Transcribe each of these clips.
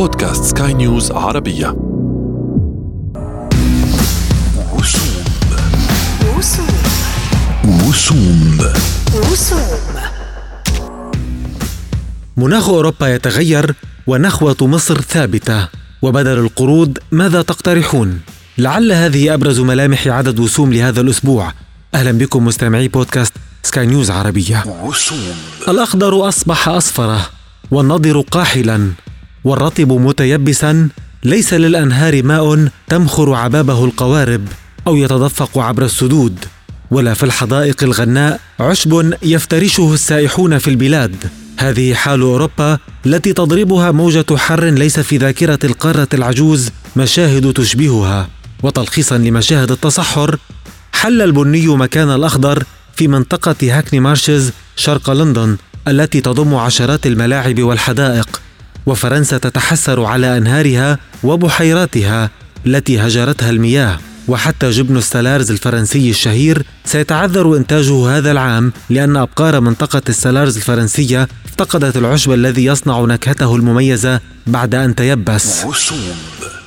بودكاست سكاي نيوز عربية. وسوم وسوم مناخ أوروبا يتغير ونخوة مصر ثابتة وبدل القروض ماذا تقترحون؟ لعل هذه أبرز ملامح عدد وسوم لهذا الأسبوع. أهلا بكم مستمعي بودكاست سكاي نيوز عربية. وسوم الأخضر أصبح أصفرة والنضر قاحلا. والرطب متيبسا ليس للأنهار ماء تمخر عبابه القوارب أو يتدفق عبر السدود ولا في الحدائق الغناء عشب يفترشه السائحون في البلاد. هذه حال أوروبا التي تضربها موجة حر ليس في ذاكرة القارة العجوز مشاهد تشبهها. وتلخيصا لمشاهد التصحر حل البني مكان الأخضر في منطقة هاكني مارشز شرق لندن التي تضم عشرات الملاعب والحدائق. وفرنسا تتحسر على أنهارها وبحيراتها التي هجرتها المياه. وحتى جبن السلارز الفرنسي الشهير سيتعذر إنتاجه هذا العام لأن أبقار منطقة السلارز الفرنسية افتقدت العشب الذي يصنع نكهته المميزة بعد أن تيبس.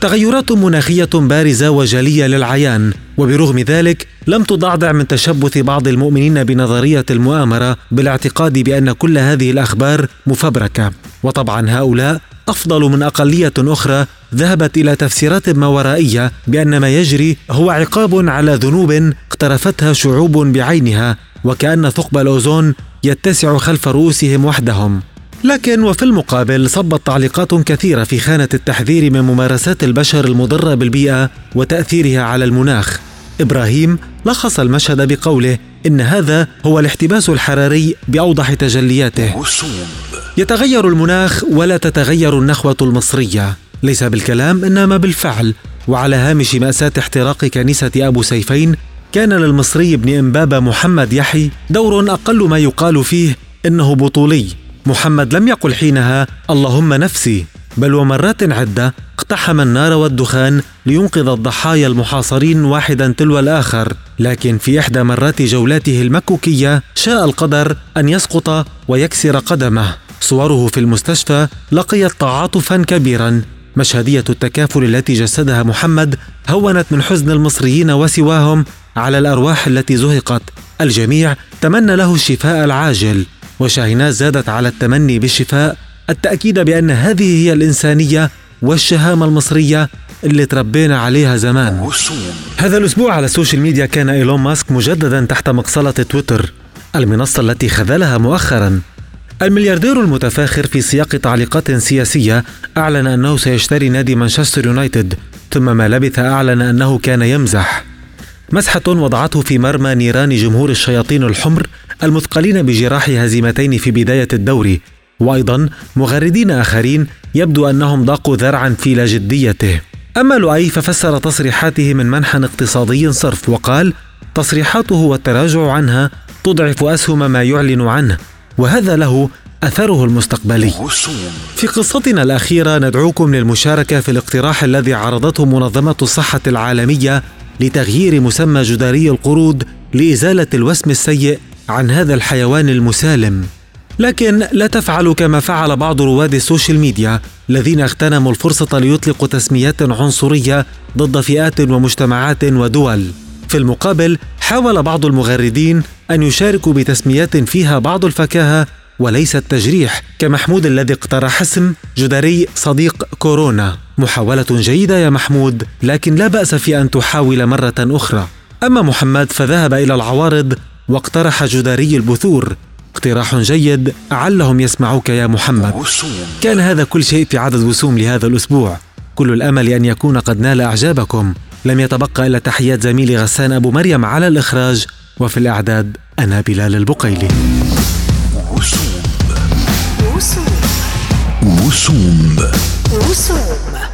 تغيرات مناخية بارزة وجلية للعيان وبرغم ذلك لم تضعضع من تشبث بعض المؤمنين بنظرية المؤامرة بالاعتقاد بأن كل هذه الأخبار مفبركة وطبعا هؤلاء أفضل من أقلية أخرى ذهبت إلى تفسيرات ما ورائية بأن ما يجري هو عقاب على ذنوب اقترفتها شعوب بعينها وكأن ثقب الأوزون يتسع خلف رؤوسهم وحدهم لكن وفي المقابل صبت تعليقات كثيرة في خانة التحذير من ممارسات البشر المضرة بالبيئة وتأثيرها على المناخ. إبراهيم لخص المشهد بقوله: إن هذا هو الاحتباس الحراري بأوضح تجلياته. يتغير المناخ ولا تتغير النخوة المصرية، ليس بالكلام إنما بالفعل، وعلى هامش مأساة احتراق كنيسة أبو سيفين، كان للمصري ابن إمبابة محمد يحيى دور أقل ما يقال فيه إنه بطولي. محمد لم يقل حينها اللهم نفسي، بل ومرات عدة اقتحم النار والدخان لينقذ الضحايا المحاصرين واحدا تلو الآخر، لكن في إحدى مرات جولاته المكوكية شاء القدر أن يسقط ويكسر قدمه. صوره في المستشفى لقيت تعاطفا كبيرا. مشهدية التكافل التي جسدها محمد هونت من حزن المصريين وسواهم على الأرواح التي زهقت. الجميع تمنى له الشفاء العاجل. وشاهناز زادت على التمني بالشفاء التأكيد بأن هذه هي الإنسانية والشهامة المصرية اللي تربينا عليها زمان. هذا الأسبوع على السوشيال ميديا كان إيلون ماسك مجددا تحت مقصلة تويتر المنصة التي خذلها مؤخرا. الملياردير المتفاخر في سياق تعليقات سياسية أعلن أنه سيشتري نادي مانشستر يونايتد ثم ما لبث أعلن أنه كان يمزح. مسحة وضعته في مرمى نيران جمهور الشياطين الحمر المثقلين بجراح هزيمتين في بداية الدوري. وأيضا مغردين آخرين يبدو أنهم ضاقوا ذرعا في لا جديته أما لؤي ففسر تصريحاته من منحى اقتصادي صرف وقال تصريحاته والتراجع عنها تضعف أسهم ما يعلن عنه وهذا له أثره المستقبلي في قصتنا الأخيرة ندعوكم للمشاركة في الاقتراح الذي عرضته منظمة الصحة العالمية لتغيير مسمى جداري القرود لإزالة الوسم السيء عن هذا الحيوان المسالم. لكن لا تفعلوا كما فعل بعض رواد السوشيال ميديا الذين اغتنموا الفرصة ليطلقوا تسميات عنصرية ضد فئات ومجتمعات ودول. في المقابل حاول بعض المغردين أن يشاركوا بتسميات فيها بعض الفكاهة وليس التجريح كمحمود الذي اقترح اسم جدري صديق كورونا. محاولة جيدة يا محمود لكن لا بأس في أن تحاول مرة أخرى. أما محمد فذهب إلى العوارض واقترح جدري البثور. اقتراح جيد علهم يسمعوك يا محمد. كان هذا كل شيء في عدد وسوم لهذا الأسبوع. كل الأمل أن يكون قد نال إعجابكم. لم يتبقى إلا تحيات زميلي غسان أبو مريم على الإخراج. وفي الإعداد أنا بلال البقيلي. وسوم. وسوم. رسوم